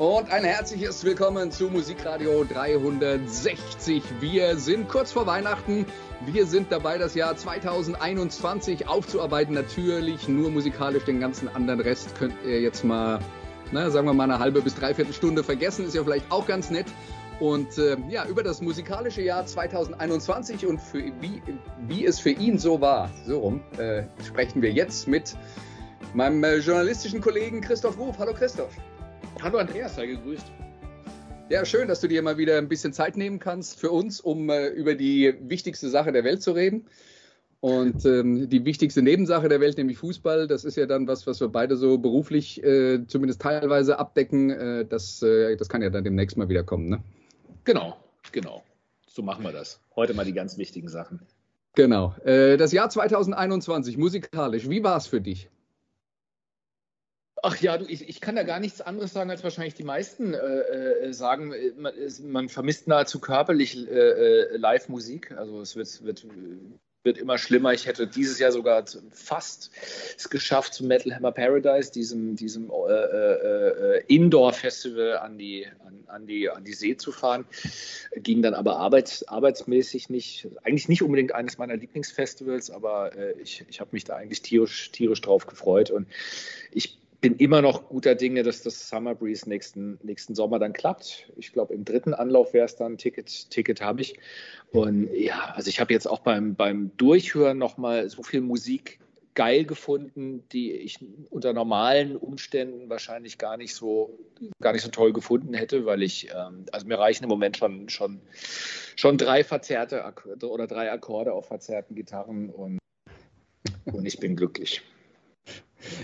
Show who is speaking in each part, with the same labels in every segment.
Speaker 1: Und ein herzliches Willkommen zu Musikradio 360. Wir sind kurz vor Weihnachten. Wir sind dabei, das Jahr 2021 aufzuarbeiten. Natürlich nur musikalisch. Den ganzen anderen Rest könnt ihr jetzt mal, na, sagen wir mal, eine halbe bis dreiviertel Stunde vergessen. Ist ja vielleicht auch ganz nett. Und äh, ja, über das musikalische Jahr 2021 und für, wie, wie es für ihn so war, so rum, äh, sprechen wir jetzt mit meinem äh, journalistischen Kollegen Christoph Ruf. Hallo Christoph.
Speaker 2: Hallo Andreas, sei gegrüßt.
Speaker 1: Ja, schön, dass du dir mal wieder ein bisschen Zeit nehmen kannst für uns, um äh, über die wichtigste Sache der Welt zu reden. Und ähm, die wichtigste Nebensache der Welt, nämlich Fußball, das ist ja dann was, was wir beide so beruflich äh, zumindest teilweise abdecken. Äh, das, äh, das kann ja dann demnächst mal wieder kommen, ne?
Speaker 2: Genau, genau. So machen wir das. Heute mal die ganz wichtigen Sachen.
Speaker 1: Genau. Äh, das Jahr 2021, musikalisch, wie war es für dich?
Speaker 2: Ach ja, du, ich, ich, kann da gar nichts anderes sagen, als wahrscheinlich die meisten äh, äh, sagen. Man, man, vermisst nahezu körperlich äh, äh, Live-Musik. Also es wird, wird, wird, immer schlimmer. Ich hätte dieses Jahr sogar fast es geschafft, zum Metal Hammer Paradise, diesem, diesem äh, äh, Indoor-Festival an die, an, an, die, an die See zu fahren. Ging dann aber arbeits, arbeitsmäßig nicht. Eigentlich nicht unbedingt eines meiner Lieblingsfestivals, aber ich, ich habe mich da eigentlich tierisch, tierisch drauf gefreut. Und ich bin immer noch guter Dinge, dass das Summer Breeze nächsten, nächsten Sommer dann klappt. Ich glaube, im dritten Anlauf wäre es dann Ticket. Ticket habe ich. Und ja, also ich habe jetzt auch beim, beim Durchhören nochmal so viel Musik geil gefunden, die ich unter normalen Umständen wahrscheinlich gar nicht so, gar nicht so toll gefunden hätte, weil ich, ähm, also mir reichen im Moment schon, schon, schon drei verzerrte oder drei Akkorde auf verzerrten Gitarren und, und ich bin glücklich.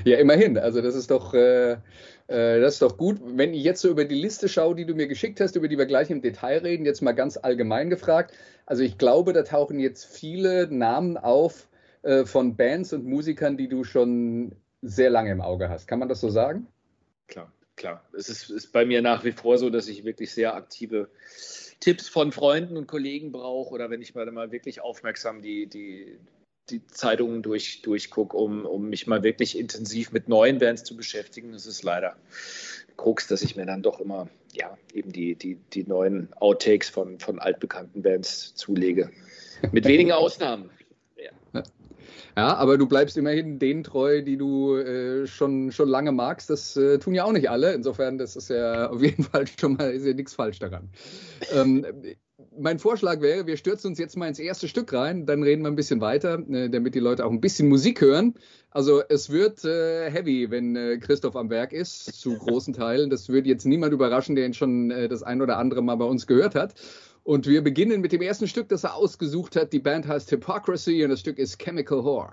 Speaker 1: Ja, immerhin. Also das ist doch, äh, äh, das ist doch gut. Wenn ich jetzt so über die Liste schaue, die du mir geschickt hast, über die wir gleich im Detail reden, jetzt mal ganz allgemein gefragt. Also ich glaube, da tauchen jetzt viele Namen auf äh, von Bands und Musikern, die du schon sehr lange im Auge hast. Kann man das so sagen?
Speaker 2: Klar, klar. Es ist, ist bei mir nach wie vor so, dass ich wirklich sehr aktive Tipps von Freunden und Kollegen brauche oder wenn ich mal, mal wirklich aufmerksam die, die, die Zeitungen durch, durchgucke, um, um mich mal wirklich intensiv mit neuen Bands zu beschäftigen. Das ist leider Krux, dass ich mir dann doch immer ja, eben die, die, die neuen Outtakes von, von altbekannten Bands zulege. Mit wenigen Ausnahmen.
Speaker 1: Ja. Ja, aber du bleibst immerhin denen treu, die du äh, schon, schon lange magst. Das äh, tun ja auch nicht alle. Insofern, das ist ja auf jeden Fall schon mal ist ja nichts falsch daran. Ähm, mein Vorschlag wäre, wir stürzen uns jetzt mal ins erste Stück rein, dann reden wir ein bisschen weiter, äh, damit die Leute auch ein bisschen Musik hören. Also es wird äh, heavy, wenn äh, Christoph am Werk ist, zu großen Teilen. Das würde jetzt niemand überraschen, der ihn schon äh, das ein oder andere Mal bei uns gehört hat. Und wir beginnen mit dem ersten Stück, das er ausgesucht hat. Die Band heißt Hypocrisy und das Stück ist Chemical Whore.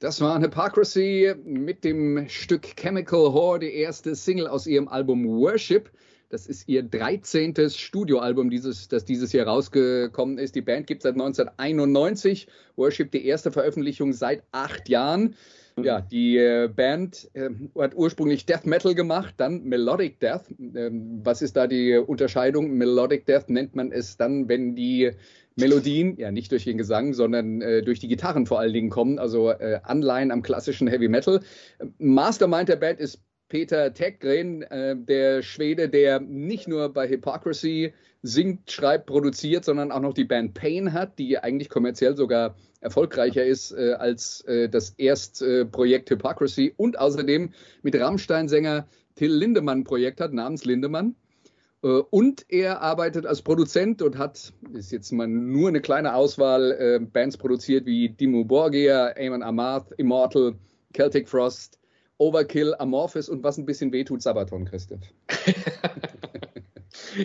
Speaker 1: Das war Hypocrisy mit dem Stück Chemical Whore, die erste Single aus ihrem Album Worship. Das ist ihr 13. Studioalbum, dieses, das dieses Jahr rausgekommen ist. Die Band gibt es seit 1991. Worship die erste Veröffentlichung seit acht Jahren. Ja, die äh, Band äh, hat ursprünglich Death Metal gemacht, dann Melodic Death. Ähm, was ist da die Unterscheidung? Melodic Death nennt man es dann, wenn die Melodien, ja nicht durch den Gesang, sondern äh, durch die Gitarren vor allen Dingen kommen, also äh, Anleihen am klassischen Heavy Metal. Mastermind der Band ist Peter Teckgren, äh, der Schwede, der nicht nur bei Hypocrisy singt, schreibt, produziert, sondern auch noch die Band Pain hat, die eigentlich kommerziell sogar erfolgreicher ist äh, als äh, das Erstprojekt Hypocrisy und außerdem mit Rammstein-Sänger Till Lindemann Projekt hat, namens Lindemann. Äh, und er arbeitet als Produzent und hat, ist jetzt mal nur eine kleine Auswahl, äh, Bands produziert wie Dimmu Borgir, Eamon Amarth, Immortal, Celtic Frost, Overkill, Amorphis und was ein bisschen wehtut, Sabaton, Christoph.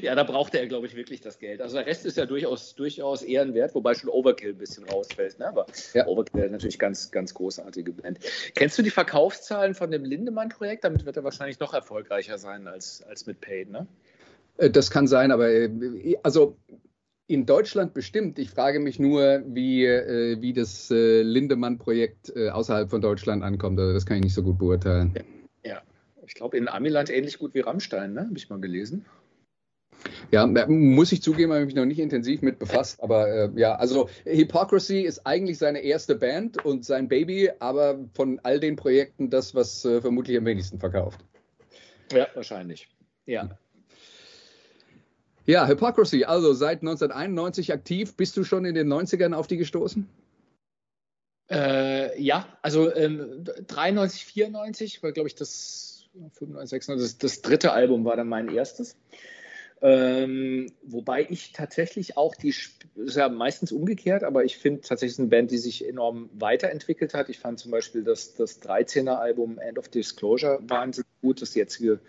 Speaker 2: ja, da brauchte er, glaube ich, wirklich das Geld. Also der Rest ist ja durchaus, durchaus ehrenwert, wobei schon Overkill ein bisschen rausfällt. Ne? Aber ja. Overkill ist natürlich ganz, ganz großartige Band. Kennst du die Verkaufszahlen von dem Lindemann-Projekt? Damit wird er wahrscheinlich noch erfolgreicher sein als, als mit Paid, ne?
Speaker 1: Äh, das kann sein, aber äh, also in Deutschland bestimmt. Ich frage mich nur, wie, äh, wie das Lindemann-Projekt außerhalb von Deutschland ankommt. Also das kann ich nicht so gut beurteilen.
Speaker 2: Ja, ich glaube in Amiland ähnlich gut wie Rammstein, ne? habe ich mal gelesen.
Speaker 1: Ja, muss ich zugeben, habe ich mich noch nicht intensiv mit befasst. Aber äh, ja, also Hypocrisy ist eigentlich seine erste Band und sein Baby, aber von all den Projekten das, was äh, vermutlich am wenigsten verkauft.
Speaker 2: Ja, wahrscheinlich. Ja.
Speaker 1: Ja, Hypocrisy, also seit 1991 aktiv. Bist du schon in den 90ern auf die gestoßen?
Speaker 2: Äh, ja, also ähm, 93, 94 war, glaube ich, das 95, 96, das, das dritte Album war dann mein erstes. Ähm, wobei ich tatsächlich auch die, ist ja meistens umgekehrt, aber ich finde tatsächlich eine Band, die sich enorm weiterentwickelt hat. Ich fand zum Beispiel das, das 13er Album End of Disclosure wahnsinnig gut. Das jetzige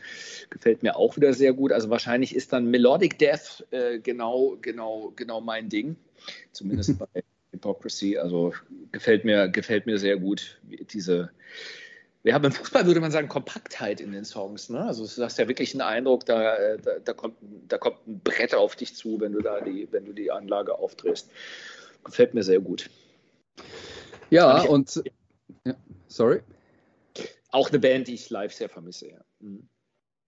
Speaker 2: gefällt mir auch wieder sehr gut. Also wahrscheinlich ist dann Melodic Death äh, genau, genau, genau mein Ding. Zumindest bei Hypocrisy. Also gefällt mir, gefällt mir sehr gut, diese ja, beim Fußball würde man sagen Kompaktheit in den Songs. Ne? Also du hast ja wirklich einen Eindruck, da, äh, da, da, kommt, da kommt ein Brett auf dich zu, wenn du da die, wenn du die Anlage aufdrehst. Gefällt mir sehr gut.
Speaker 1: Ja, und ja, sorry.
Speaker 2: Auch eine Band, die ich live sehr vermisse, ja. Mhm.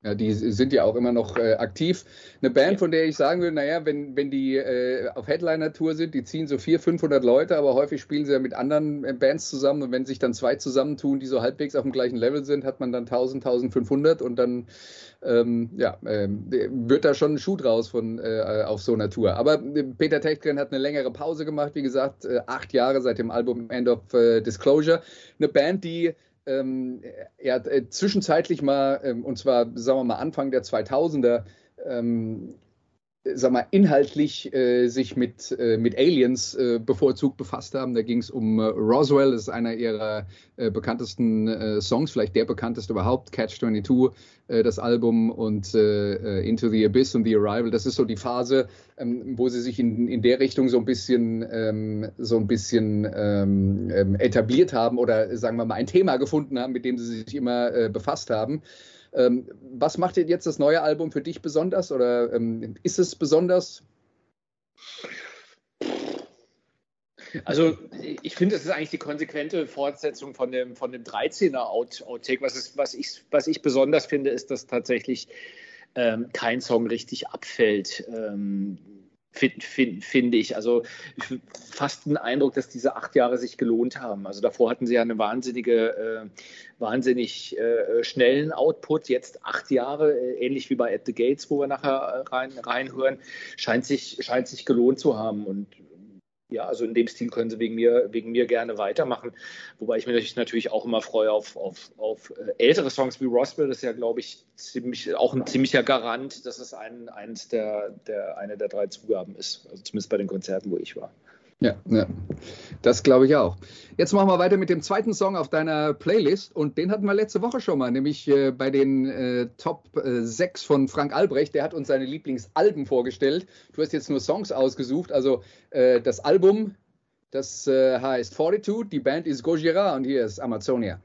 Speaker 1: Ja, die sind ja auch immer noch äh, aktiv. Eine Band, von der ich sagen würde, naja, wenn, wenn die äh, auf Headliner-Tour sind, die ziehen so 400, 500 Leute, aber häufig spielen sie ja mit anderen äh, Bands zusammen und wenn sich dann zwei zusammentun, die so halbwegs auf dem gleichen Level sind, hat man dann 1000, 1500 und dann ähm, ja, äh, wird da schon ein Schuh draus von, äh, auf so einer Tour. Aber äh, Peter Techtgren hat eine längere Pause gemacht, wie gesagt, acht Jahre seit dem Album End of Disclosure. Eine Band, die ähm, er hat äh, zwischenzeitlich mal, ähm, und zwar sagen wir mal Anfang der 2000er, ähm, sag mal, inhaltlich äh, sich mit, äh, mit Aliens äh, bevorzugt befasst haben. Da ging es um äh, Roswell, das ist einer ihrer äh, bekanntesten äh, Songs, vielleicht der bekannteste überhaupt, Catch 22, das Album und Into the Abyss und The Arrival. Das ist so die Phase, ähm, wo sie sich in, in der Richtung so ein bisschen, ähm, so ein bisschen ähm, ähm etabliert haben oder sagen wir mal ein Thema gefunden haben, mit dem sie sich immer befasst haben. Ähm, was macht jetzt das neue Album für dich besonders oder ähm, ist es besonders?
Speaker 2: Also ich finde, es ist eigentlich die konsequente Fortsetzung von dem, von dem 13er Outtake. Was, ist, was, ich, was ich besonders finde, ist, dass tatsächlich ähm, kein Song richtig abfällt. Ähm, Find, find, finde ich. Also ich, fast einen Eindruck, dass diese acht Jahre sich gelohnt haben. Also davor hatten sie ja einen wahnsinnige, äh, wahnsinnig äh, schnellen Output. Jetzt acht Jahre, äh, ähnlich wie bei At the Gates, wo wir nachher rein, reinhören, scheint sich, scheint sich gelohnt zu haben. Und ja, also in dem Stil können sie wegen mir, wegen mir gerne weitermachen. Wobei ich mich natürlich auch immer freue auf, auf, auf äh, ältere Songs wie Roswell. Das ist ja, glaube ich, ziemlich, auch ein ziemlicher Garant, dass es ein, eins der, der, eine der drei Zugaben ist. Also zumindest bei den Konzerten, wo ich war.
Speaker 1: Ja, ja. das glaube ich auch. Jetzt machen wir weiter mit dem zweiten Song auf deiner Playlist und den hatten wir letzte Woche schon mal, nämlich äh, bei den äh, Top äh, 6 von Frank Albrecht. Der hat uns seine Lieblingsalben vorgestellt. Du hast jetzt nur Songs ausgesucht, also äh, das Album Das äh, heißt Fortitude, die Band ist Gojira und hier ist Amazonia.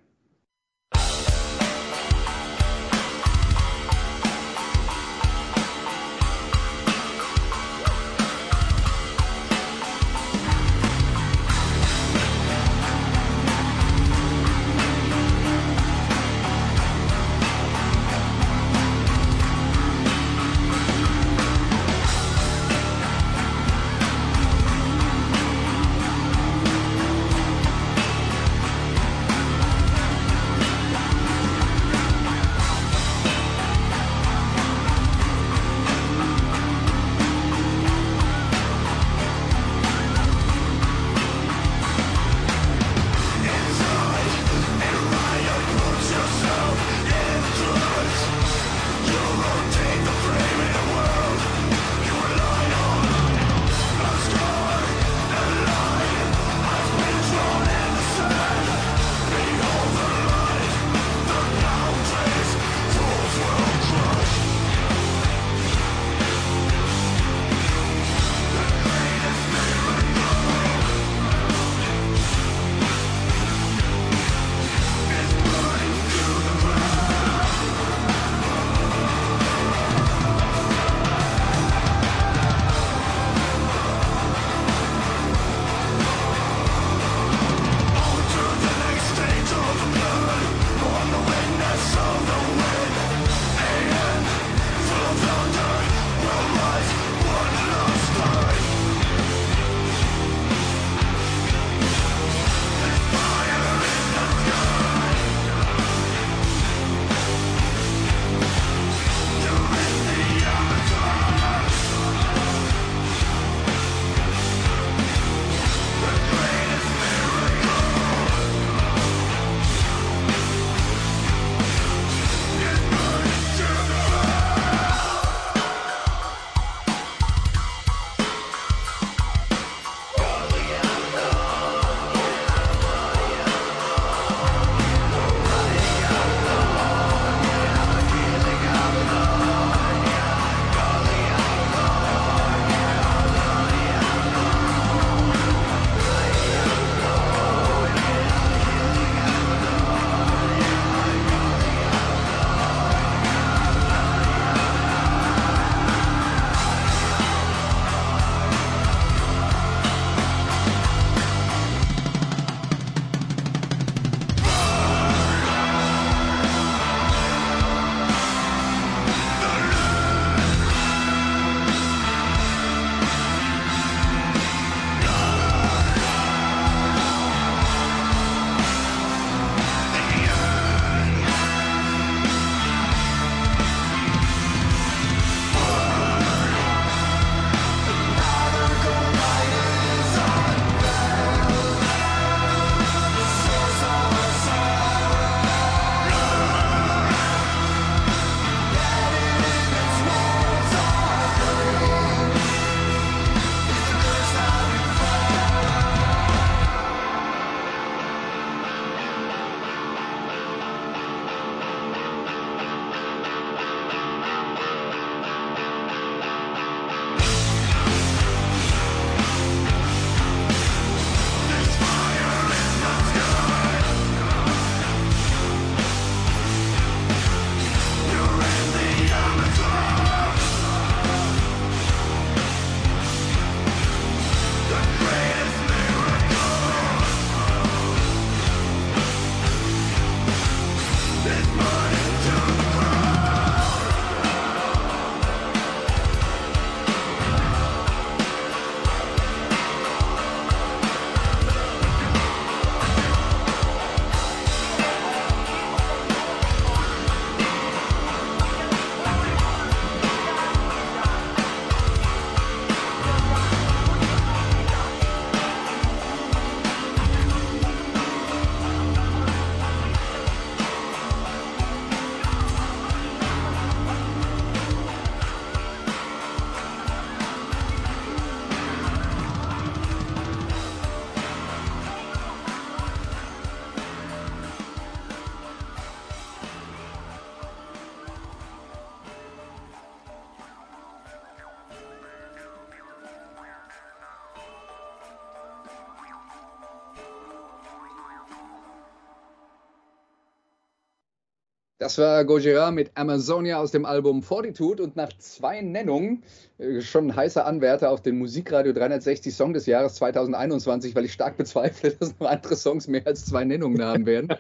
Speaker 1: Das war Gojira mit Amazonia aus dem Album Fortitude und nach zwei Nennungen äh, schon ein heißer Anwärter auf den Musikradio 360 Song des Jahres 2021, weil ich stark bezweifle, dass noch andere Songs mehr als zwei Nennungen haben werden.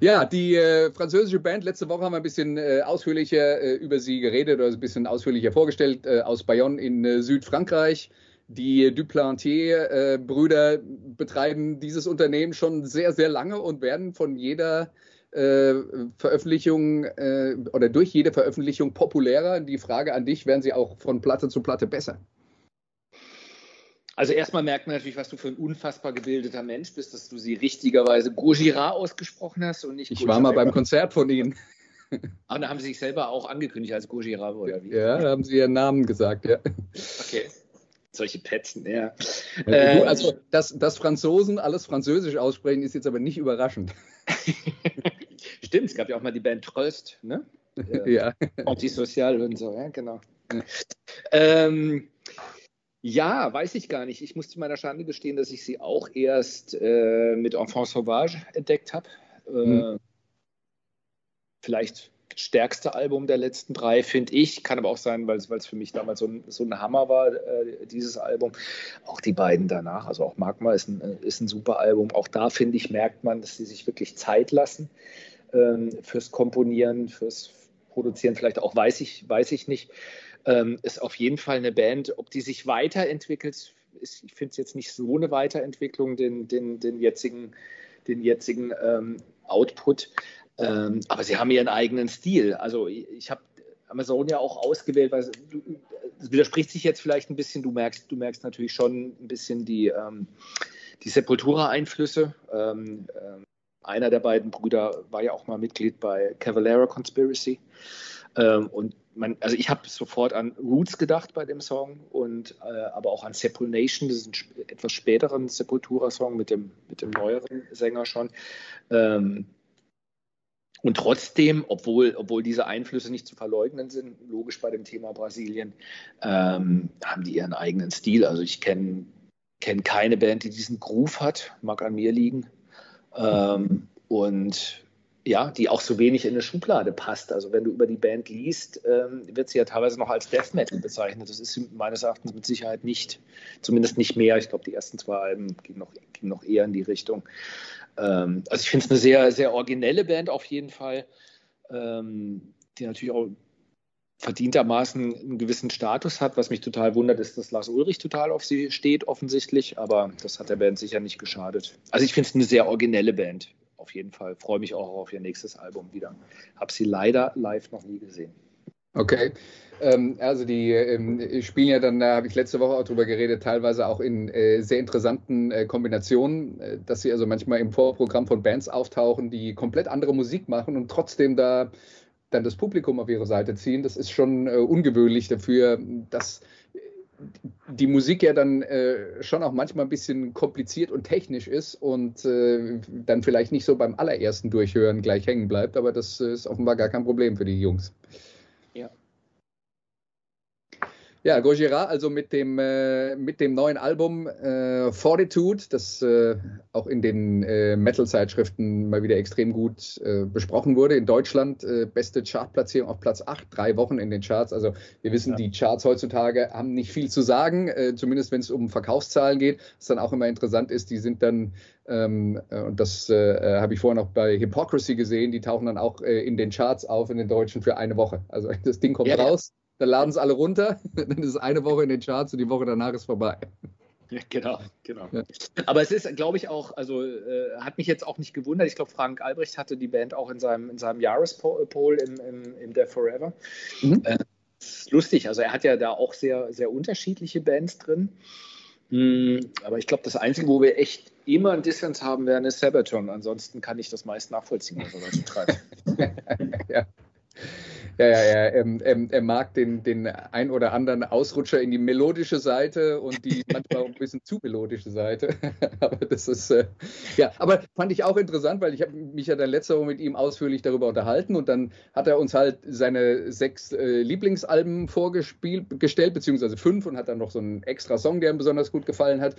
Speaker 1: Ja, die äh, französische Band, letzte Woche haben wir ein bisschen äh, ausführlicher äh, über sie geredet oder ein bisschen ausführlicher vorgestellt, äh, aus Bayonne in äh, Südfrankreich. Die Duplantier-Brüder betreiben dieses Unternehmen schon sehr, sehr lange und werden von jeder äh, Veröffentlichung äh, oder durch jede Veröffentlichung populärer. Die Frage an dich, werden sie auch von Platte zu Platte besser?
Speaker 2: Also erstmal merkt man natürlich, was du für ein unfassbar gebildeter Mensch bist, dass du sie richtigerweise Gojira ausgesprochen hast und nicht
Speaker 1: Ich war mal beim Konzert von ihnen.
Speaker 2: Ah, da haben sie sich selber auch angekündigt als Gojira, oder wie?
Speaker 1: Ja, da haben sie ihren Namen gesagt, ja.
Speaker 2: Okay. Solche Petzen, ja.
Speaker 1: Äh, also, dass, dass Franzosen alles Französisch aussprechen, ist jetzt aber nicht überraschend.
Speaker 2: Stimmt, es gab ja auch mal die Band Tröst, ne?
Speaker 1: ja.
Speaker 2: Antisocial und so, ja, genau. Ähm, ja, weiß ich gar nicht. Ich muss zu meiner Schande gestehen, dass ich sie auch erst äh, mit Enfant Sauvage entdeckt habe. Äh, mhm. Vielleicht stärkste Album der letzten drei, finde ich. Kann aber auch sein, weil es für mich damals so ein, so ein Hammer war, äh, dieses Album. Auch die beiden danach, also auch Magma ist ein, äh, ist ein super Album. Auch da, finde ich, merkt man, dass sie sich wirklich Zeit lassen ähm, fürs Komponieren, fürs Produzieren. Vielleicht auch, weiß ich, weiß ich nicht. Ähm, ist auf jeden Fall eine Band, ob die sich weiterentwickelt, ist, ich finde es jetzt nicht so eine Weiterentwicklung, den, den, den jetzigen, den jetzigen ähm, Output. Ähm, aber sie haben ihren eigenen Stil. Also ich habe Amazon ja auch ausgewählt, weil es widerspricht sich jetzt vielleicht ein bisschen. Du merkst, du merkst natürlich schon ein bisschen die, ähm, die Sepultura-Einflüsse. Ähm, ähm, einer der beiden Brüder war ja auch mal Mitglied bei Cavalera Conspiracy. Ähm, und man, also ich habe sofort an Roots gedacht bei dem Song und äh, aber auch an Sepul Nation, das ist ein etwas späteren Sepultura-Song mit dem, mit dem neueren Sänger schon. Ähm, und trotzdem, obwohl, obwohl diese Einflüsse nicht zu verleugnen sind, logisch bei dem Thema Brasilien, ähm, haben die ihren eigenen Stil. Also ich kenne kenn keine Band, die diesen Groove hat, mag an mir liegen. Ähm, und ja, die auch so wenig in eine Schublade passt. Also wenn du über die Band liest, ähm, wird sie ja teilweise noch als Death Metal bezeichnet. Das ist meines Erachtens mit Sicherheit nicht, zumindest nicht mehr. Ich glaube, die ersten zwei Alben gingen noch, gingen noch eher in die Richtung. Ähm, also ich finde es eine sehr, sehr originelle Band auf jeden Fall, ähm, die natürlich auch verdientermaßen einen gewissen Status hat. Was mich total wundert, ist, dass Lars Ulrich total auf sie steht, offensichtlich. Aber das hat der Band sicher nicht geschadet. Also ich finde es eine sehr originelle Band. Auf jeden Fall. Freue mich auch auf ihr nächstes Album wieder. Habe sie leider live noch nie gesehen.
Speaker 1: Okay. Ähm, also die ähm, spielen ja dann, da habe ich letzte Woche auch drüber geredet, teilweise auch in äh, sehr interessanten äh, Kombinationen, äh, dass sie also manchmal im Vorprogramm von Bands auftauchen, die komplett andere Musik machen und trotzdem da dann das Publikum auf ihre Seite ziehen. Das ist schon äh, ungewöhnlich dafür, dass die Musik ja dann äh, schon auch manchmal ein bisschen kompliziert und technisch ist und äh, dann vielleicht nicht so beim allerersten Durchhören gleich hängen bleibt, aber das ist offenbar gar kein Problem für die Jungs. Ja, Gojira, also mit dem, äh, mit dem neuen Album äh, Fortitude, das äh, auch in den äh, Metal-Zeitschriften mal wieder extrem gut äh, besprochen wurde. In Deutschland äh, beste Chartplatzierung auf Platz 8, drei Wochen in den Charts. Also wir wissen, ja. die Charts heutzutage haben nicht viel zu sagen, zumindest wenn es um Verkaufszahlen geht. Was dann auch immer interessant ist, die sind dann, ähm, und das habe ich vorher noch bei Hypocrisy gesehen, die tauchen dann auch in den Charts auf in den Deutschen für eine Woche. Also das Ding kommt ja, raus. Dann laden es alle runter, dann ist es eine Woche in den Charts und die Woche danach ist vorbei.
Speaker 2: Ja, genau, genau. Ja. Aber es ist, glaube ich, auch, also äh, hat mich jetzt auch nicht gewundert. Ich glaube, Frank Albrecht hatte die Band auch in seinem, in seinem Jahrespoll im, im, im Death Forever. Mhm. Äh, ist lustig, also er hat ja da auch sehr, sehr unterschiedliche Bands drin. Mhm, aber ich glaube, das Einzige, wo wir echt immer einen Dissens haben werden, ist Sabaton. Ansonsten kann ich das meist nachvollziehen, was er dazu treibt.
Speaker 1: ja. Ja, ja, ja. Ähm, ähm, er mag den, den ein oder anderen Ausrutscher in die melodische Seite und die manchmal auch ein bisschen zu melodische Seite. aber das ist, äh, ja, aber fand ich auch interessant, weil ich habe mich ja dann letzte Woche mit ihm ausführlich darüber unterhalten und dann hat er uns halt seine sechs äh, Lieblingsalben vorgestellt, beziehungsweise fünf und hat dann noch so einen extra Song, der ihm besonders gut gefallen hat.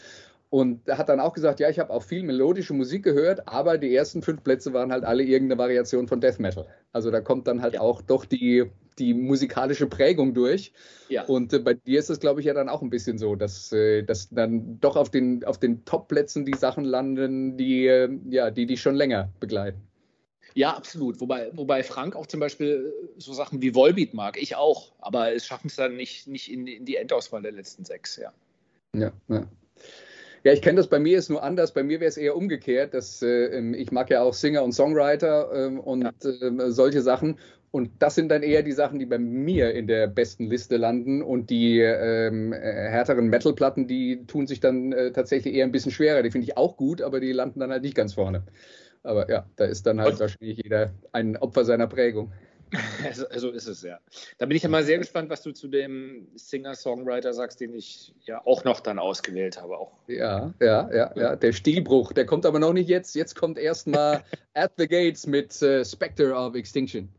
Speaker 1: Und er hat dann auch gesagt, ja, ich habe auch viel melodische Musik gehört, aber die ersten fünf Plätze waren halt alle irgendeine Variation von Death Metal. Also da kommt dann halt ja. auch doch die, die musikalische Prägung durch. Ja. Und äh, bei dir ist es, glaube ich, ja dann auch ein bisschen so, dass, äh, dass dann doch auf den, auf den Top-Plätzen die Sachen landen, die, äh, ja, die dich schon länger begleiten.
Speaker 2: Ja, absolut. Wobei, wobei Frank auch zum Beispiel so Sachen wie Volbeat mag. Ich auch. Aber es schaffen es dann nicht, nicht in, in die Endauswahl der letzten sechs, ja.
Speaker 1: Ja, ja. Ja, ich kenne das bei mir ist nur anders. Bei mir wäre es eher umgekehrt. Dass, äh, ähm, ich mag ja auch Singer und Songwriter äh, und ja. äh, solche Sachen. Und das sind dann eher die Sachen, die bei mir in der besten Liste landen. Und die ähm, äh, härteren Metal-Platten, die tun sich dann äh, tatsächlich eher ein bisschen schwerer. Die finde ich auch gut, aber die landen dann halt nicht ganz vorne. Aber ja, da ist dann halt wahrscheinlich jeder ein Opfer seiner Prägung.
Speaker 2: So also ist es ja. Da bin ich ja mal sehr gespannt, was du zu dem Singer-Songwriter sagst, den ich ja auch noch dann ausgewählt habe. Auch.
Speaker 1: Ja, ja, ja, ja. Der Stilbruch, der kommt aber noch nicht jetzt. Jetzt kommt erstmal At the Gates mit uh, Spectre of Extinction.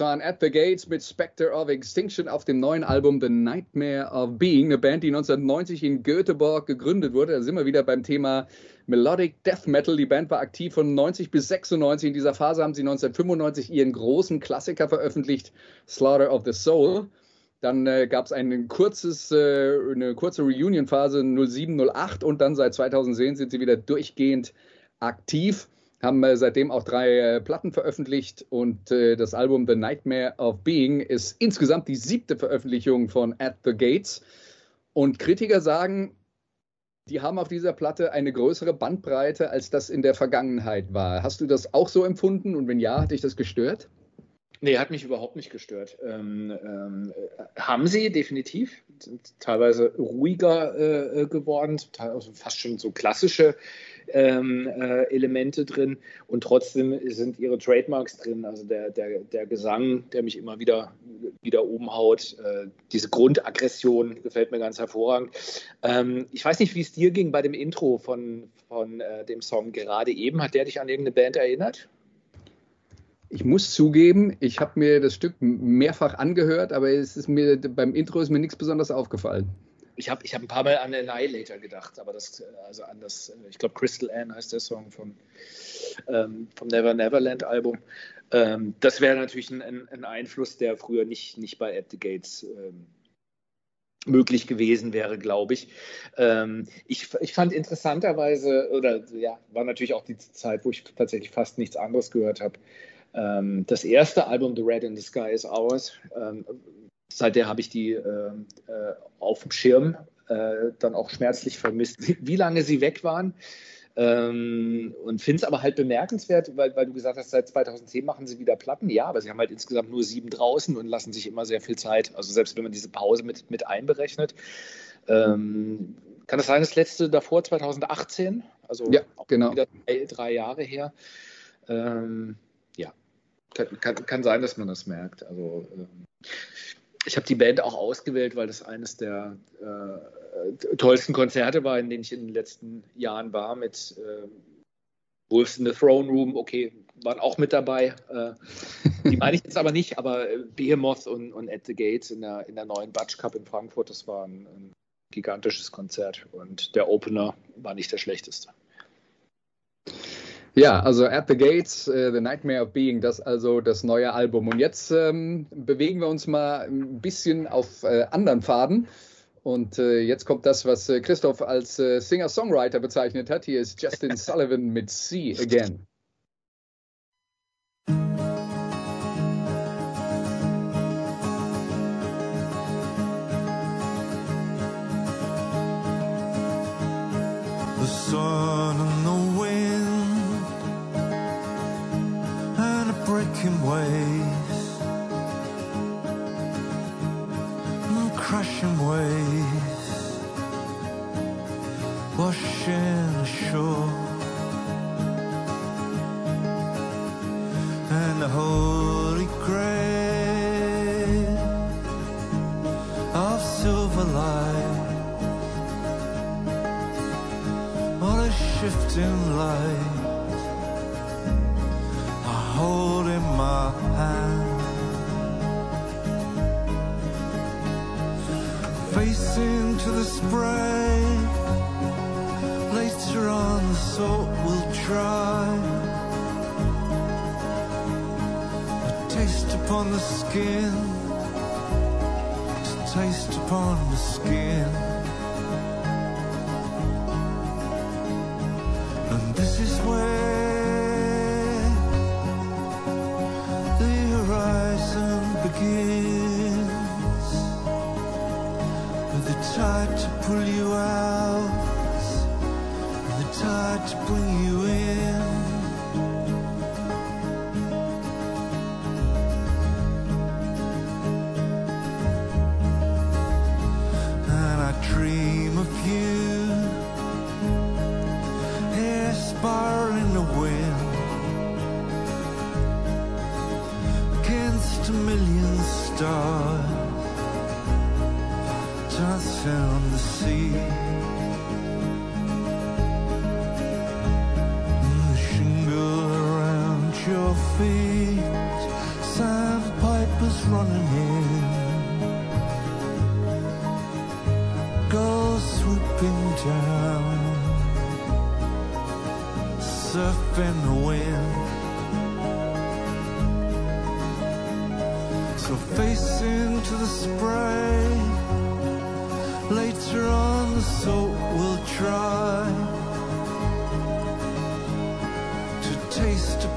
Speaker 1: Waren At the Gates mit Spectre of Extinction auf dem neuen Album The Nightmare of Being, eine Band, die 1990 in Göteborg gegründet wurde. Da sind wir wieder beim Thema Melodic Death Metal. Die Band war aktiv von 90 bis 96. In dieser Phase haben sie 1995 ihren großen Klassiker veröffentlicht, Slaughter of the Soul. Dann äh, gab es äh, eine kurze Reunion-Phase 07, 08 und dann seit 2010 sind sie wieder durchgehend aktiv haben äh, seitdem auch drei äh, Platten veröffentlicht und äh, das Album The Nightmare of Being ist insgesamt die siebte Veröffentlichung von At the Gates. Und Kritiker sagen, die haben auf dieser Platte eine größere Bandbreite, als das in der Vergangenheit war. Hast du das auch so empfunden und wenn ja, hat dich das gestört?
Speaker 2: Nee, hat mich überhaupt nicht gestört. Ähm, ähm, haben sie definitiv. Teilweise ruhiger äh, geworden, zum Teil also fast schon so klassische ähm, äh, Elemente drin und trotzdem sind ihre Trademarks drin, also der, der, der Gesang, der mich immer wieder, wieder oben äh, diese Grundaggression gefällt mir ganz hervorragend. Ähm, ich weiß nicht, wie es dir ging bei dem Intro von, von äh, dem Song gerade eben. Hat der dich an irgendeine Band erinnert?
Speaker 1: Ich muss zugeben, ich habe mir das Stück mehrfach angehört, aber es ist mir beim Intro ist mir nichts besonders aufgefallen.
Speaker 2: Ich habe ich hab ein paar Mal an Annihilator gedacht, aber das, also an das, ich glaube Crystal Anne heißt der Song von, ähm, vom Never Neverland Album. Ähm, das wäre natürlich ein, ein, Einfluss, der früher nicht, nicht bei At the Gates ähm, möglich gewesen wäre, glaube ich. Ähm, ich. Ich fand interessanterweise, oder ja, war natürlich auch die Zeit, wo ich tatsächlich fast nichts anderes gehört habe. Ähm, das erste Album, The Red in the Sky is Ours, ähm, seither habe ich die äh, äh, auf dem Schirm äh, dann auch schmerzlich vermisst, wie lange sie weg waren. Ähm, und finde es aber halt bemerkenswert, weil, weil, du gesagt hast, seit 2010 machen sie wieder Platten. Ja, aber sie haben halt insgesamt nur sieben draußen und lassen sich immer sehr viel Zeit. Also selbst wenn man diese Pause mit, mit einberechnet. Ähm, kann es sein, das letzte davor 2018? Also
Speaker 1: ja, genau.
Speaker 2: wieder drei, drei Jahre her. Ähm, ja, kann, kann, kann, sein, dass man das merkt. Also ähm, ich habe die Band auch ausgewählt, weil das eines der äh, tollsten Konzerte war, in denen ich in den letzten Jahren war, mit äh, Wolves in the Throne Room, okay, waren auch mit dabei. Äh, die meine ich jetzt aber nicht, aber Behemoth und, und At the Gates in der, in der neuen Batsch Cup in Frankfurt, das war ein, ein gigantisches Konzert und der Opener war nicht der schlechteste.
Speaker 1: Ja, also At the Gates, uh, The Nightmare of Being, das also das neue Album. Und jetzt ähm, bewegen wir uns mal ein bisschen auf äh, anderen Faden. Und äh, jetzt kommt das, was äh, Christoph als äh, Singer-Songwriter bezeichnet hat. Hier ist Justin Sullivan mit See Again.
Speaker 3: And the holy grail of silver light. All a shifting light. I hold in my hand. Facing to the spray. Later on the salt will dry upon the skin. To taste upon the skin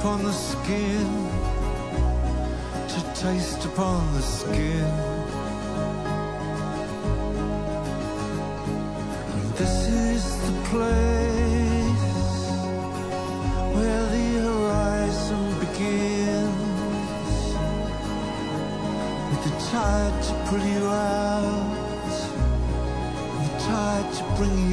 Speaker 3: upon the skin, to taste upon the skin. And this is the place where the horizon begins with the tide to pull you out the tide to bring you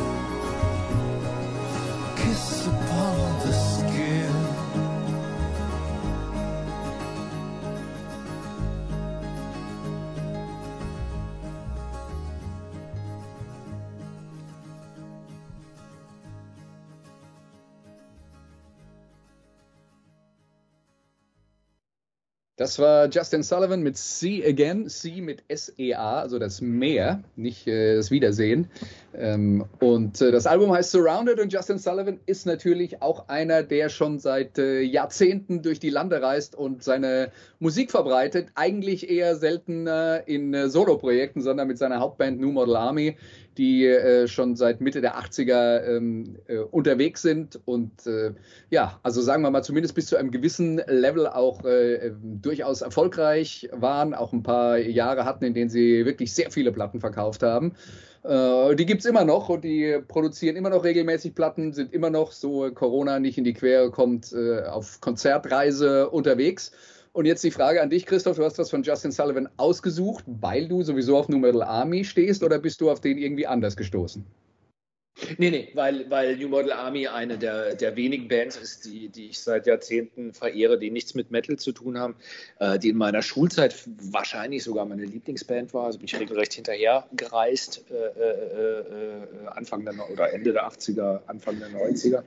Speaker 1: Das war Justin Sullivan mit See Again, See mit S-E-A, also das Meer, nicht äh, das Wiedersehen. Ähm, und äh, das Album heißt Surrounded und Justin Sullivan ist natürlich auch einer, der schon seit äh, Jahrzehnten durch die Lande reist und seine Musik verbreitet. Eigentlich eher selten in äh, Soloprojekten, sondern mit seiner Hauptband New Model Army, die äh, schon seit Mitte der 80er ähm, äh, unterwegs sind und äh, ja, also sagen wir mal zumindest bis zu einem gewissen Level auch äh, durchaus erfolgreich waren, auch ein paar Jahre hatten, in denen sie wirklich sehr viele Platten verkauft haben. Äh, die gibt es immer noch und die produzieren immer noch regelmäßig Platten, sind immer noch, so Corona nicht in die Quere kommt, äh, auf Konzertreise unterwegs. Und jetzt die Frage an dich, Christoph. Du hast das von Justin Sullivan ausgesucht, weil du sowieso auf New Army stehst oder bist du auf den irgendwie anders gestoßen?
Speaker 2: Nee, nee, weil, weil New Model Army eine der, der wenigen Bands ist, die, die ich seit Jahrzehnten verehre, die nichts mit Metal zu tun haben, äh, die in meiner Schulzeit wahrscheinlich sogar meine Lieblingsband war. Also bin ich regelrecht hinterher gereist, äh, äh, äh Anfang der oder Ende der 80er, Anfang der 90er.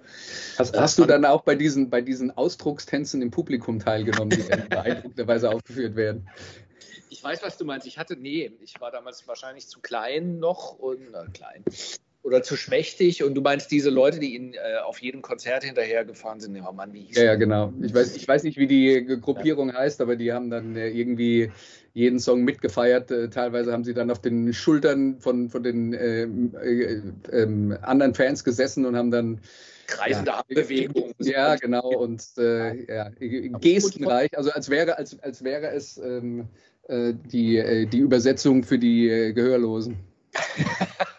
Speaker 1: Hast, hast du dann auch bei diesen, bei diesen Ausdruckstänzen im Publikum teilgenommen, die beeindruckenderweise aufgeführt werden?
Speaker 2: Ich weiß, was du meinst. Ich hatte, nee, ich war damals wahrscheinlich zu klein noch und, klein oder zu schmächtig. Und du meinst diese Leute, die ihn äh, auf jedem Konzert hinterhergefahren sind, oh Mann, wie hieß
Speaker 1: Ja, ja, genau. Ich weiß, ich weiß nicht, wie die Gruppierung ja. heißt, aber die haben dann äh, irgendwie jeden Song mitgefeiert. Äh, teilweise haben sie dann auf den Schultern von, von den ähm, äh, ähm, anderen Fans gesessen und haben dann
Speaker 2: kreisende ja, Bewegung.
Speaker 1: Ja, genau. Und äh, ja, gestenreich, also als wäre, als, als wäre es ähm, äh, die, die Übersetzung für die Gehörlosen.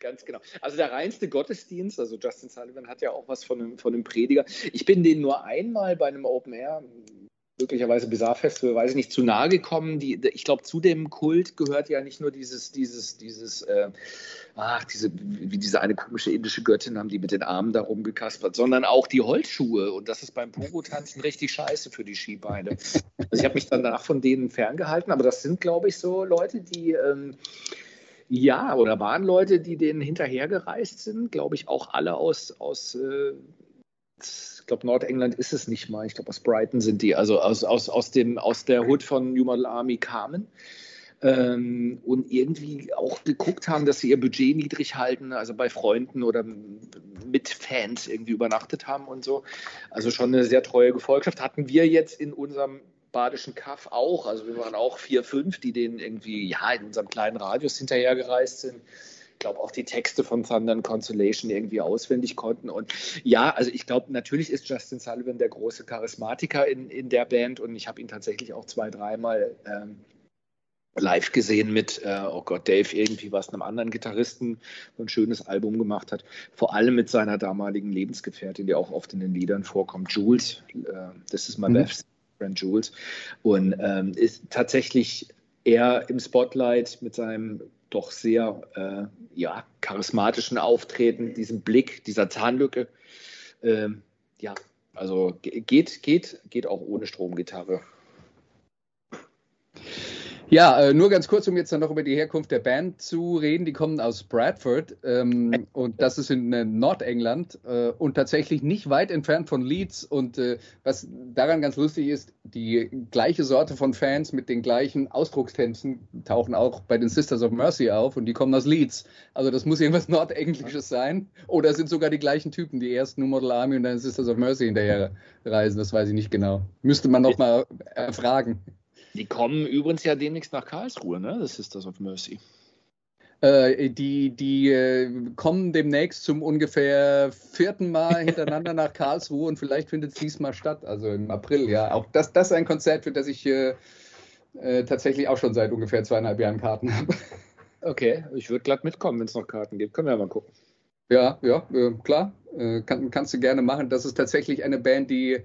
Speaker 2: Ganz genau. Also der reinste Gottesdienst, also Justin Sullivan hat ja auch was von einem, von einem Prediger. Ich bin den nur einmal bei einem Open Air, möglicherweise Bizarre Festival, weiß ich nicht, zu nahe gekommen. Die, ich glaube, zu dem Kult gehört ja nicht nur dieses, dieses, dieses, äh, ach, diese, wie diese eine komische indische Göttin haben die mit den Armen da rumgekaspert, sondern auch die Holzschuhe. Und das ist beim Pogo-Tanzen richtig scheiße für die Skibeine. Also ich habe mich danach von denen ferngehalten, aber das sind, glaube ich, so Leute, die ähm, ja, oder waren Leute, die denen hinterhergereist sind, glaube ich, auch alle aus, aus äh, ich glaube, Nordengland ist es nicht mal. Ich glaube, aus Brighton sind die, also aus, aus, aus, dem, aus der Hood von New Model Army kamen. Ähm, und irgendwie auch geguckt haben, dass sie ihr Budget niedrig halten, also bei Freunden oder mit Fans irgendwie übernachtet haben und so. Also schon eine sehr treue Gefolgschaft hatten wir jetzt in unserem badischen Kaff auch. Also wir waren auch vier, fünf, die denen irgendwie ja in unserem kleinen Radius hinterhergereist sind. Ich glaube auch die Texte von Thunder and Consolation irgendwie auswendig konnten. Und ja, also ich glaube, natürlich ist Justin Sullivan der große Charismatiker in, in der Band und ich habe ihn tatsächlich auch zwei, dreimal ähm, live gesehen mit, äh, oh Gott, Dave irgendwie was einem anderen Gitarristen so ein schönes Album gemacht hat. Vor allem mit seiner damaligen Lebensgefährtin, die auch oft in den Liedern vorkommt, Jules. Äh, das ist my mhm. best Brand Jules. Und ähm, ist tatsächlich eher im Spotlight mit seinem doch sehr äh, ja, charismatischen Auftreten, diesem Blick, dieser Zahnlücke. Ähm, ja, also geht, geht, geht auch ohne Stromgitarre.
Speaker 1: Ja, äh, nur ganz kurz, um jetzt dann noch über die Herkunft der Band zu reden. Die kommen aus Bradford ähm, und das ist in äh, Nordengland äh, und tatsächlich nicht weit entfernt von Leeds. Und äh, was daran ganz lustig ist, die gleiche Sorte von Fans mit den gleichen Ausdruckstänzen tauchen auch bei den Sisters of Mercy auf und die kommen aus Leeds. Also das muss irgendwas Nordenglisches sein. Oder sind sogar die gleichen Typen, die erst New Model Army und dann Sisters of Mercy hinterher reisen. Das weiß ich nicht genau. Müsste man noch mal erfragen.
Speaker 2: Die kommen übrigens ja demnächst nach Karlsruhe, ne? Das ist das of Mercy.
Speaker 1: Äh, die die äh, kommen demnächst zum ungefähr vierten Mal hintereinander nach Karlsruhe und vielleicht findet es diesmal statt, also im April, ja. Auch das, das ist ein Konzert, für das ich äh, äh tatsächlich auch schon seit ungefähr zweieinhalb Jahren Karten habe.
Speaker 2: Okay, ich würde glatt mitkommen, wenn es noch Karten gibt. Können wir ja mal gucken.
Speaker 1: Ja, ja, klar. Kann, kannst du gerne machen. Das ist tatsächlich eine Band, die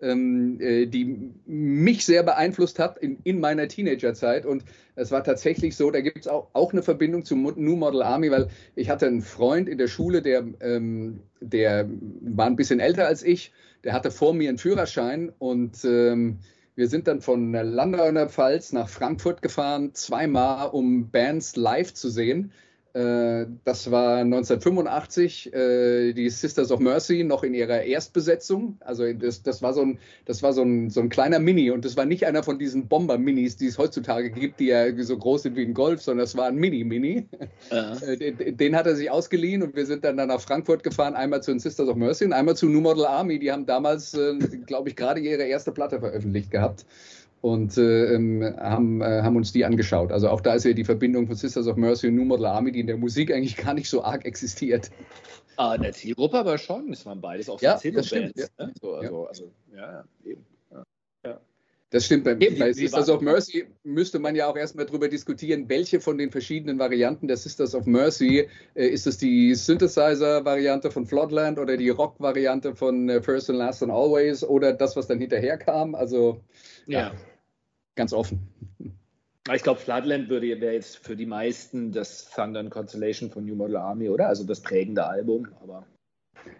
Speaker 1: die mich sehr beeinflusst hat in, in meiner Teenagerzeit. Und es war tatsächlich so, da gibt es auch, auch eine Verbindung zu New Model Army, weil ich hatte einen Freund in der Schule, der, ähm, der war ein bisschen älter als ich, der hatte vor mir einen Führerschein und ähm, wir sind dann von Landau in der Pfalz nach Frankfurt gefahren, zweimal, um Bands live zu sehen. Äh, das war 1985, äh, die Sisters of Mercy noch in ihrer Erstbesetzung. Also das, das war, so ein, das war so, ein, so ein kleiner Mini und das war nicht einer von diesen Bomber-Minis, die es heutzutage gibt, die ja so groß sind wie ein Golf, sondern das war ein Mini-Mini. Ja. Äh, den, hat er sich ausgeliehen und wir sind dann, dann nach Frankfurt gefahren, einmal zu den Sisters of Mercy und einmal zu New Model Army. Die haben damals, glaube ich, gerade ihre erste Platte veröffentlicht gehabt und äh, ähm, haben, äh, haben uns die angeschaut. Also auch da ist ja die Verbindung von Sisters of Mercy und New Model Army, die in der Musik eigentlich gar nicht so arg existiert.
Speaker 2: Ah, in der Zielgruppe aber schon. Es waren beides auch
Speaker 1: ja, das stimmt,
Speaker 2: ja. Ne? So, also, ja. also, ja, eben.
Speaker 1: Ja. Das stimmt. Bei, eben, bei Sisters of Mercy müsste man ja auch erstmal darüber diskutieren, welche von den verschiedenen Varianten der Sisters of Mercy äh, ist es die Synthesizer-Variante von Floodland oder die Rock-Variante von äh, First and Last and Always oder das, was dann hinterher kam. Also ja ganz offen.
Speaker 2: Ich glaube, Floodland wäre jetzt für die meisten das Thunder and Constellation von New Model Army, oder? Also das prägende Album, aber.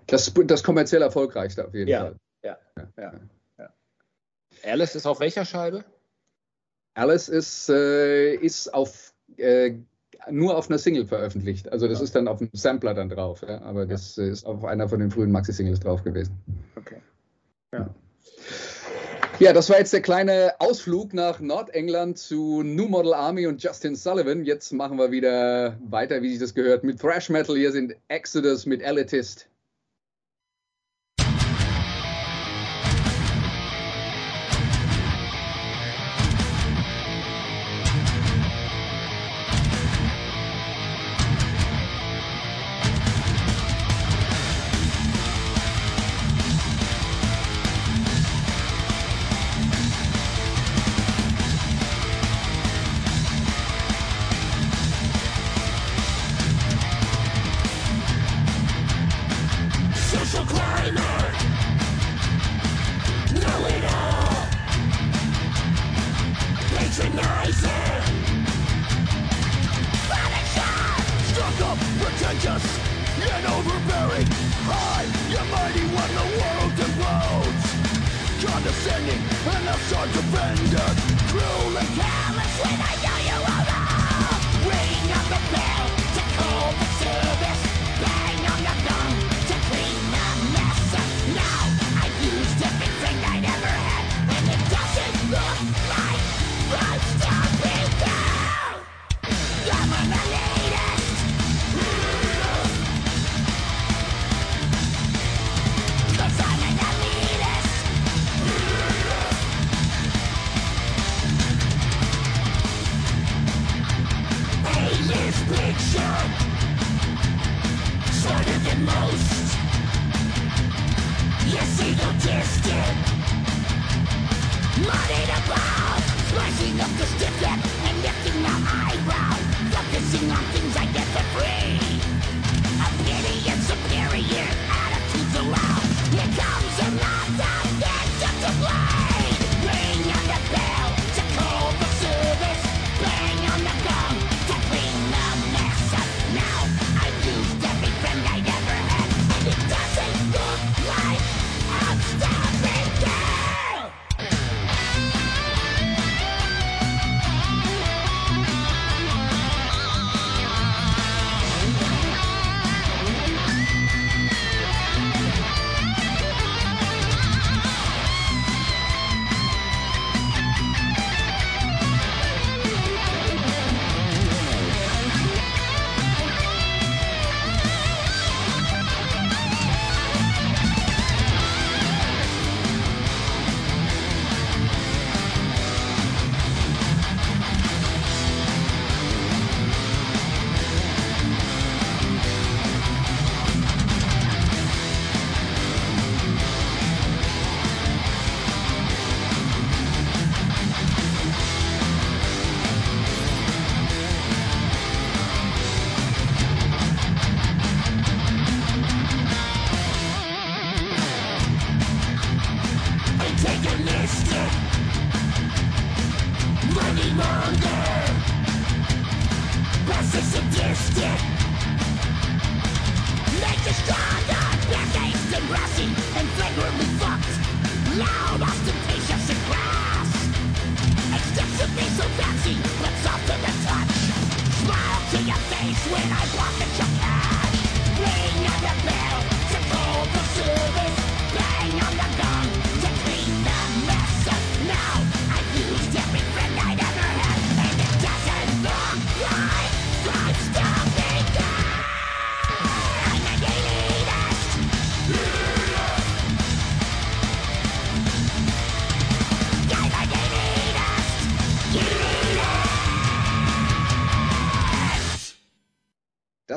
Speaker 1: Das, das kommerziell erfolgreichste auf jeden
Speaker 2: ja,
Speaker 1: Fall.
Speaker 2: Ja, ja, ja, Alice ist auf welcher Scheibe?
Speaker 1: Alice ist, äh, ist auf, äh, nur auf einer Single veröffentlicht. Also das ja. ist dann auf einem Sampler dann drauf, ja? aber das ist auf einer von den frühen Maxi-Singles drauf gewesen.
Speaker 2: Okay. Ja.
Speaker 4: Ja, das war jetzt der kleine Ausflug nach Nordengland zu New Model Army und Justin Sullivan. Jetzt machen wir wieder weiter, wie sich das gehört, mit Thrash Metal. Hier sind Exodus mit Elitist.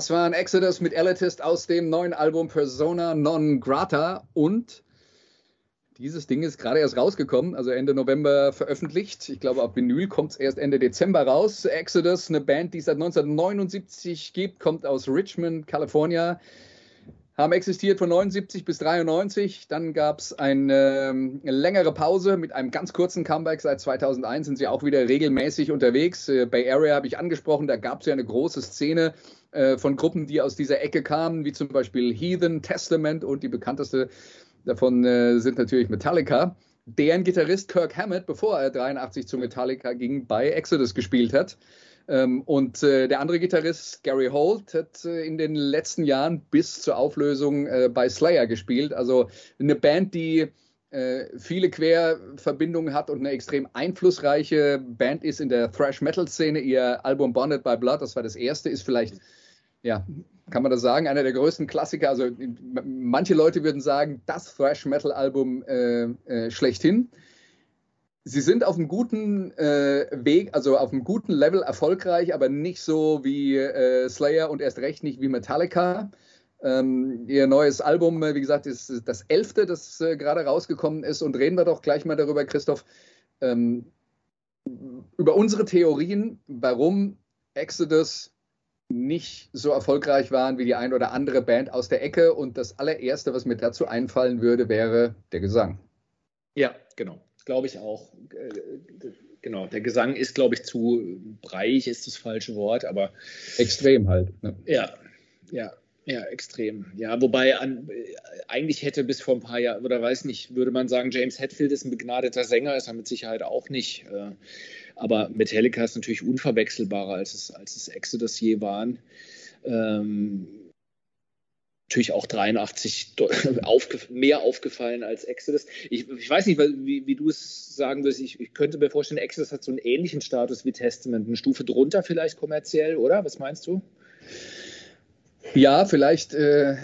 Speaker 4: Das war ein Exodus mit Elitist aus dem neuen Album Persona Non Grata und dieses Ding ist gerade erst rausgekommen, also Ende November veröffentlicht. Ich glaube, auf Vinyl kommt es erst Ende Dezember raus. Exodus, eine Band, die es seit 1979 gibt, kommt aus Richmond, California. Haben existiert von 79 bis 93. Dann gab es eine, ähm, längere Pause mit einem ganz kurzen Comeback. Seit 2001 sind sie auch wieder regelmäßig unterwegs. Äh, Bay Area habe ich angesprochen, da gab es ja eine große Szene äh, von Gruppen, die aus dieser Ecke kamen, wie zum Beispiel Heathen Testament und die bekannteste davon äh, sind natürlich Metallica. Deren Gitarrist Kirk Hammett, bevor er 83 zu Metallica ging, bei Exodus gespielt hat. Ähm, und äh, der andere Gitarrist, Gary Holt, hat äh, in den letzten Jahren bis zur Auflösung äh, bei Slayer gespielt. Also eine Band, die
Speaker 1: viele Querverbindungen hat und eine extrem einflussreiche Band ist in der Thrash-Metal-Szene. Ihr Album Bonded by Blood, das war das erste, ist vielleicht, ja, kann man das sagen, einer der größten Klassiker. Also manche Leute würden sagen, das Thrash-Metal-Album äh, äh, schlechthin. Sie sind auf einem guten äh, Weg, also auf einem guten Level erfolgreich, aber nicht so wie äh, Slayer und erst recht nicht wie Metallica. Ähm, ihr neues Album, äh, wie gesagt, ist das elfte, das äh, gerade rausgekommen ist. Und reden wir doch gleich mal darüber, Christoph, ähm, über unsere Theorien, warum Exodus nicht so erfolgreich waren wie die ein oder andere Band aus der Ecke. Und das allererste, was mir dazu einfallen würde, wäre der Gesang.
Speaker 2: Ja, genau. Glaube ich auch. Äh, genau, der Gesang ist, glaube ich, zu breiig, ist das falsche Wort, aber.
Speaker 1: Extrem halt.
Speaker 2: Ne? Ja, ja. Ja, extrem. Ja, wobei an, eigentlich hätte bis vor ein paar Jahren, oder weiß nicht, würde man sagen, James Hetfield ist ein begnadeter Sänger, ist er mit Sicherheit auch nicht. Äh, aber Metallica ist natürlich unverwechselbarer, als es, als es Exodus je waren. Ähm, natürlich auch 83 aufge mehr aufgefallen als Exodus. Ich, ich weiß nicht, wie, wie, du es sagen wirst. Ich, ich, könnte mir vorstellen, Exodus hat so einen ähnlichen Status wie Testament, eine Stufe drunter vielleicht kommerziell, oder? Was meinst du?
Speaker 1: Ja, vielleicht äh,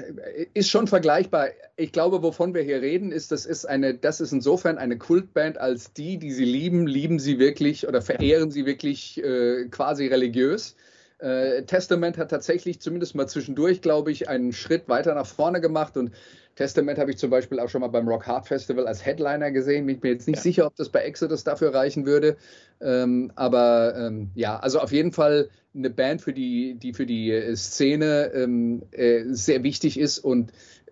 Speaker 1: ist schon vergleichbar. Ich glaube, wovon wir hier reden, ist, das ist eine, das ist insofern eine Kultband, als die, die sie lieben, lieben sie wirklich oder verehren sie wirklich äh, quasi religiös. Äh, Testament hat tatsächlich zumindest mal zwischendurch, glaube ich, einen Schritt weiter nach vorne gemacht und Testament habe ich zum Beispiel auch schon mal beim Rock Hard Festival als Headliner gesehen. Ich bin jetzt nicht ja. sicher, ob das bei Exodus dafür reichen würde. Ähm, aber ähm, ja, also auf jeden Fall eine Band, für die, die für die äh, Szene ähm, äh, sehr wichtig ist und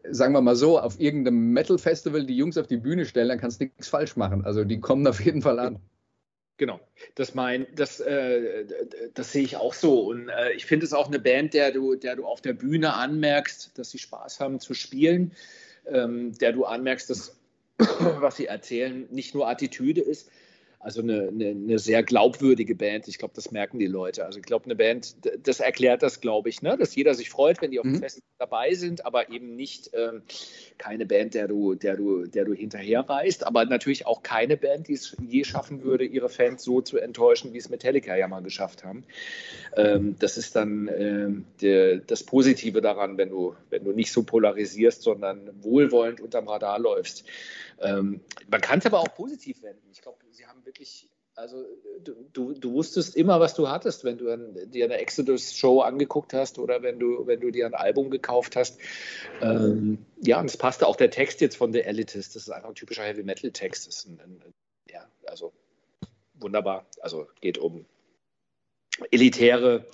Speaker 1: sagen wir mal so, auf irgendeinem Metal-Festival die Jungs auf die Bühne stellen, dann kannst du nichts falsch machen. Also die kommen auf jeden Fall an.
Speaker 2: Genau, das mein, das, äh, das sehe ich auch so. Und äh, ich finde es auch eine Band, der du, der du auf der Bühne anmerkst, dass sie Spaß haben zu spielen, ähm, der du anmerkst, dass was sie erzählen nicht nur Attitüde ist, also eine, eine, eine, sehr glaubwürdige Band. Ich glaube, das merken die Leute. Also ich glaube, eine Band, das erklärt das, glaube ich, ne? dass jeder sich freut, wenn die auf dem mhm. Fest dabei sind, aber eben nicht ähm, keine Band, der du, der du, der du hinterherreist, aber natürlich auch keine Band, die es je schaffen würde, ihre Fans so zu enttäuschen, wie es Metallica ja mal geschafft haben. Ähm, das ist dann ähm, der, das Positive daran, wenn du, wenn du nicht so polarisierst, sondern wohlwollend unterm Radar läufst. Ähm, man kann es aber auch positiv wenden. Ich glaube, wirklich, also du, du, wusstest immer, was du hattest, wenn du an, dir eine Exodus-Show angeguckt hast oder wenn du, wenn du dir ein Album gekauft hast. Ähm, ja, und es passte auch der Text jetzt von The Elitist. Das ist einfach ein typischer Heavy-Metal-Text. Ja, also wunderbar. Also geht um elitäre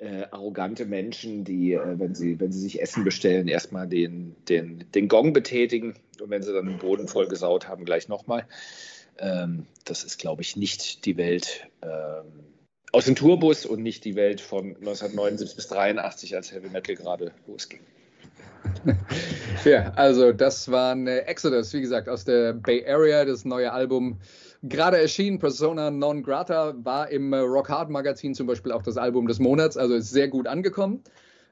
Speaker 2: äh, arrogante Menschen, die, äh, wenn, sie, wenn sie sich Essen bestellen, erstmal den, den, den Gong betätigen und wenn sie dann den Boden voll gesaut haben, gleich nochmal. Ähm, das ist, glaube ich, nicht die Welt ähm, aus dem Tourbus und nicht die Welt von 1979 bis 1983, als Heavy Metal gerade losging.
Speaker 1: Ja, also das waren äh, Exodus, wie gesagt, aus der Bay Area, das neue Album gerade erschienen. Persona Non Grata war im äh, Rock Hard Magazin zum Beispiel auch das Album des Monats, also ist sehr gut angekommen.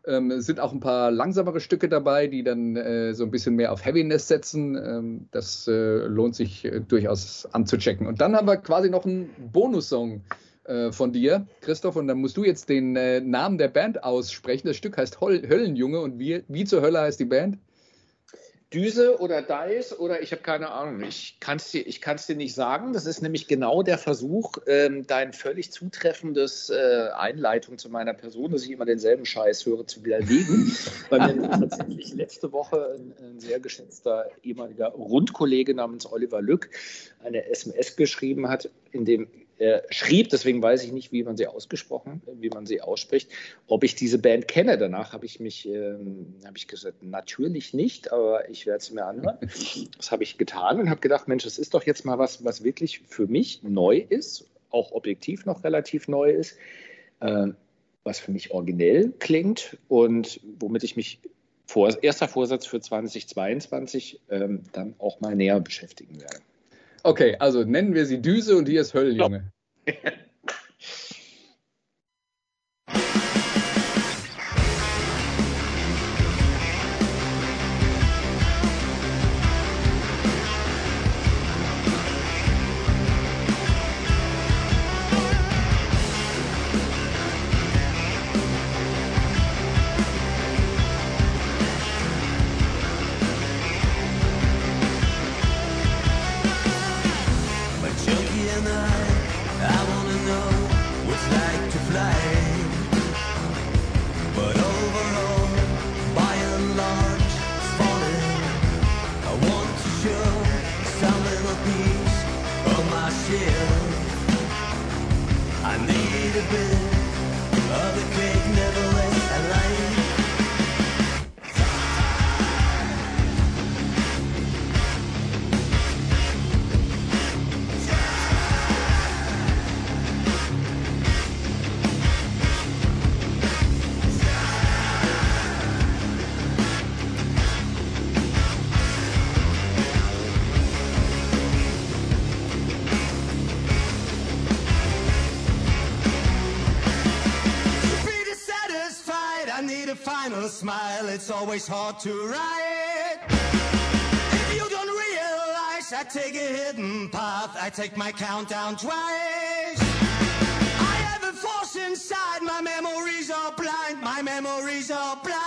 Speaker 1: Ähm, es sind auch ein paar langsamere Stücke dabei, die dann äh, so ein bisschen mehr auf Heaviness setzen. Ähm, das äh, lohnt sich äh, durchaus anzuchecken. Und dann haben wir quasi noch einen Bonussong äh, von dir, Christoph, und dann musst du jetzt den äh, Namen der Band aussprechen. Das Stück heißt Höllenjunge und wie, wie zur Hölle heißt die Band?
Speaker 2: Düse oder Dice oder ich habe keine Ahnung. Ich kann es dir, dir nicht sagen. Das ist nämlich genau der Versuch, ähm, dein völlig zutreffendes äh, Einleitung zu meiner Person, dass ich immer denselben Scheiß höre, zu widerlegen. weil mir tatsächlich letzte Woche ein, ein, sehr geschätzter ehemaliger Rundkollege namens Oliver Lück eine SMS geschrieben hat, in dem äh, schrieb, deswegen weiß ich nicht, wie man sie ausgesprochen, wie man sie ausspricht, ob ich diese Band kenne. Danach habe ich mich, ähm, habe ich gesagt, natürlich nicht, aber ich werde sie mir anhören. Das habe ich getan und habe gedacht, Mensch, das ist doch jetzt mal was, was wirklich für mich neu ist, auch objektiv noch relativ neu ist, äh, was für mich originell klingt und womit ich mich vor, erster Vorsatz für 2022 ähm, dann auch mal näher beschäftigen werde.
Speaker 1: Okay, also nennen wir sie Düse und hier ist Höllenjunge.
Speaker 3: smile. It's always hard to write. If you don't realize, I take a hidden path. I take my countdown twice. I have a force inside. My memories are blind. My memories are blind.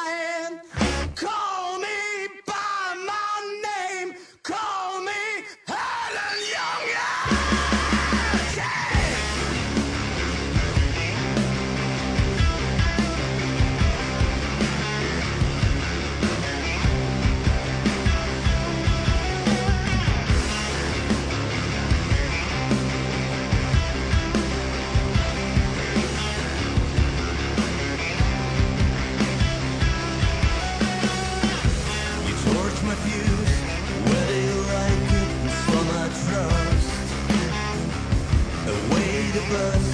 Speaker 3: over.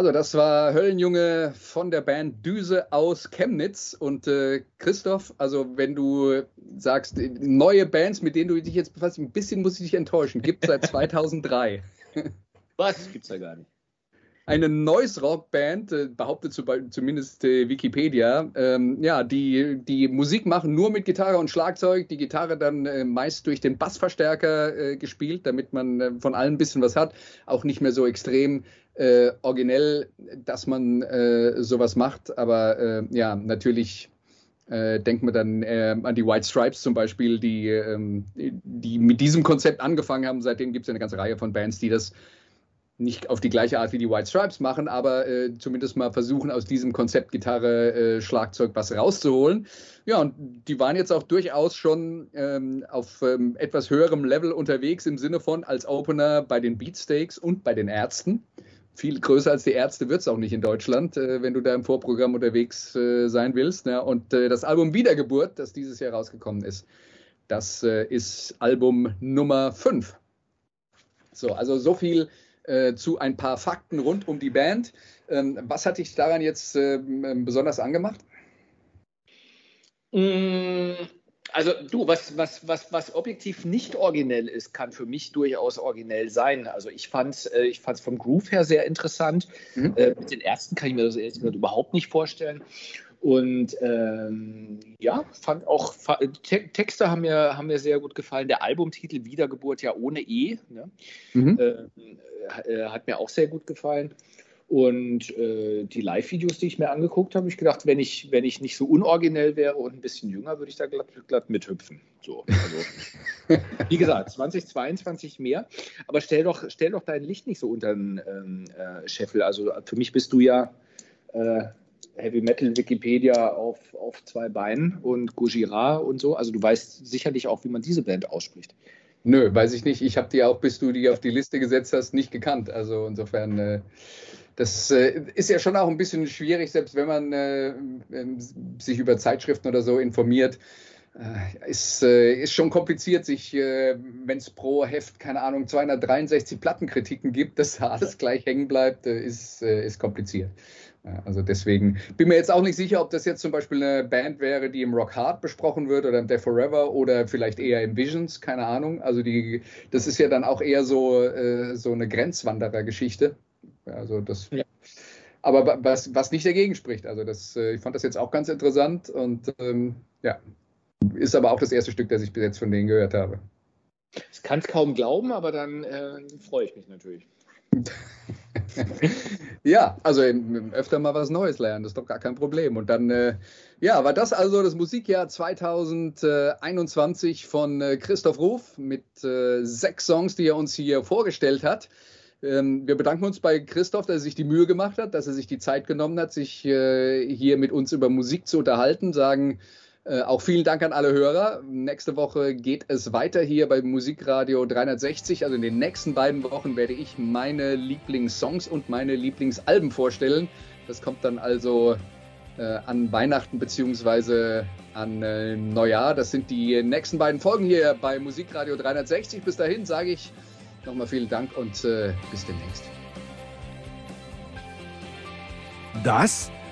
Speaker 1: Also, das war Höllenjunge von der Band Düse aus Chemnitz. Und äh, Christoph, also wenn du sagst, äh, neue Bands, mit denen du dich jetzt befasst, ein bisschen muss ich dich enttäuschen. Gibt seit 2003.
Speaker 2: Was? Gibt's ja gar nicht.
Speaker 1: Eine Noise-Rock-Band, äh, behauptet zu, zumindest äh, Wikipedia, ähm, ja, die, die Musik machen nur mit Gitarre und Schlagzeug, die Gitarre dann äh, meist durch den Bassverstärker gespielt, damit man von allem ein bisschen was hat, auch nicht mehr so extrem äh, originell, dass man äh, sowas macht, aber äh, ja, natürlich äh, denkt man dann äh, an die White Stripes zum Beispiel, die, ähm, die mit diesem Konzept angefangen haben. Seitdem gibt es eine ganze Reihe von Bands, die das nicht auf die gleiche Art wie die White Stripes machen, aber äh, zumindest mal versuchen, aus diesem Konzept Gitarre, Schlagzeug was rauszuholen. Ja, und die waren jetzt auch durchaus schon ähm, auf ähm, etwas höherem Level unterwegs im Sinne von als Opener bei den Beatsteaks und bei den Ärzten. Viel größer als die Ärzte wird es auch nicht in Deutschland, äh, wenn du da im Vorprogramm unterwegs äh, sein willst. Ja. Und äh, das Album Wiedergeburt, das dieses Jahr rausgekommen ist, das äh, ist Album Nummer 5. So, also so viel äh, zu ein paar Fakten rund um die Band. Ähm, was hat dich daran jetzt äh, besonders angemacht?
Speaker 2: Mm, also du, was, was, was, was objektiv nicht originell ist, kann für mich durchaus originell sein. Also ich fand es äh, ich vom Groove her sehr interessant. Mhm. Äh, mit den ersten kann ich mir das ehrlich gesagt überhaupt nicht vorstellen. Und ähm, ja, fand auch Te Texte haben mir, haben mir sehr gut gefallen. Der Albumtitel Wiedergeburt ja ohne E ne? mhm. äh, äh, hat mir auch sehr gut gefallen. Und äh, die Live-Videos, die ich mir angeguckt habe, ich gedacht, wenn ich, wenn ich nicht so unoriginell wäre und ein bisschen jünger, würde ich da glatt, glatt mithüpfen. So, also, wie gesagt, 2022 mehr. Aber stell doch, stell doch dein Licht nicht so unter den ähm, äh, Scheffel. Also für mich bist du ja äh, Heavy Metal Wikipedia auf, auf zwei Beinen und Gojira und so. Also du weißt sicherlich auch, wie man diese Band ausspricht.
Speaker 1: Nö, weiß ich nicht. Ich habe die auch, bis du die auf die Liste gesetzt hast, nicht gekannt. Also insofern, äh, das äh, ist ja schon auch ein bisschen schwierig, selbst wenn man äh, ähm, sich über Zeitschriften oder so informiert. Äh, ist, schon kompliziert, sich, wenn es pro Heft, keine Ahnung, 263 Plattenkritiken gibt, dass da alles gleich hängen bleibt, ist, ist kompliziert. Also deswegen bin mir jetzt auch nicht sicher, ob das jetzt zum Beispiel eine Band wäre, die im Rock Hard besprochen wird oder im Death Forever oder vielleicht eher im Visions, keine Ahnung. Also die, das ist ja dann auch eher so, äh, so eine Grenzwanderer-Geschichte. Also das. Ja. Aber was, was nicht dagegen spricht. Also das, äh, ich fand das jetzt auch ganz interessant und ähm, ja, ist aber auch das erste Stück, das ich bis jetzt von denen gehört habe.
Speaker 2: Ich kann es kaum glauben, aber dann äh, freue ich mich natürlich.
Speaker 1: ja, also öfter mal was Neues lernen, das ist doch gar kein Problem. Und dann, äh, ja, war das also das Musikjahr 2021 von äh, Christoph Ruf mit äh, sechs Songs, die er uns hier vorgestellt hat. Ähm, wir bedanken uns bei Christoph, dass er sich die Mühe gemacht hat, dass er sich die Zeit genommen hat, sich äh, hier mit uns über Musik zu unterhalten, sagen, äh, auch vielen Dank an alle Hörer. Nächste Woche geht es weiter hier bei Musikradio 360. Also in den nächsten beiden Wochen werde ich meine Lieblingssongs und meine Lieblingsalben vorstellen. Das kommt dann also äh, an Weihnachten bzw. an äh, Neujahr. Das sind die nächsten beiden Folgen hier bei Musikradio 360. Bis dahin sage ich nochmal vielen Dank und äh, bis demnächst.
Speaker 5: Das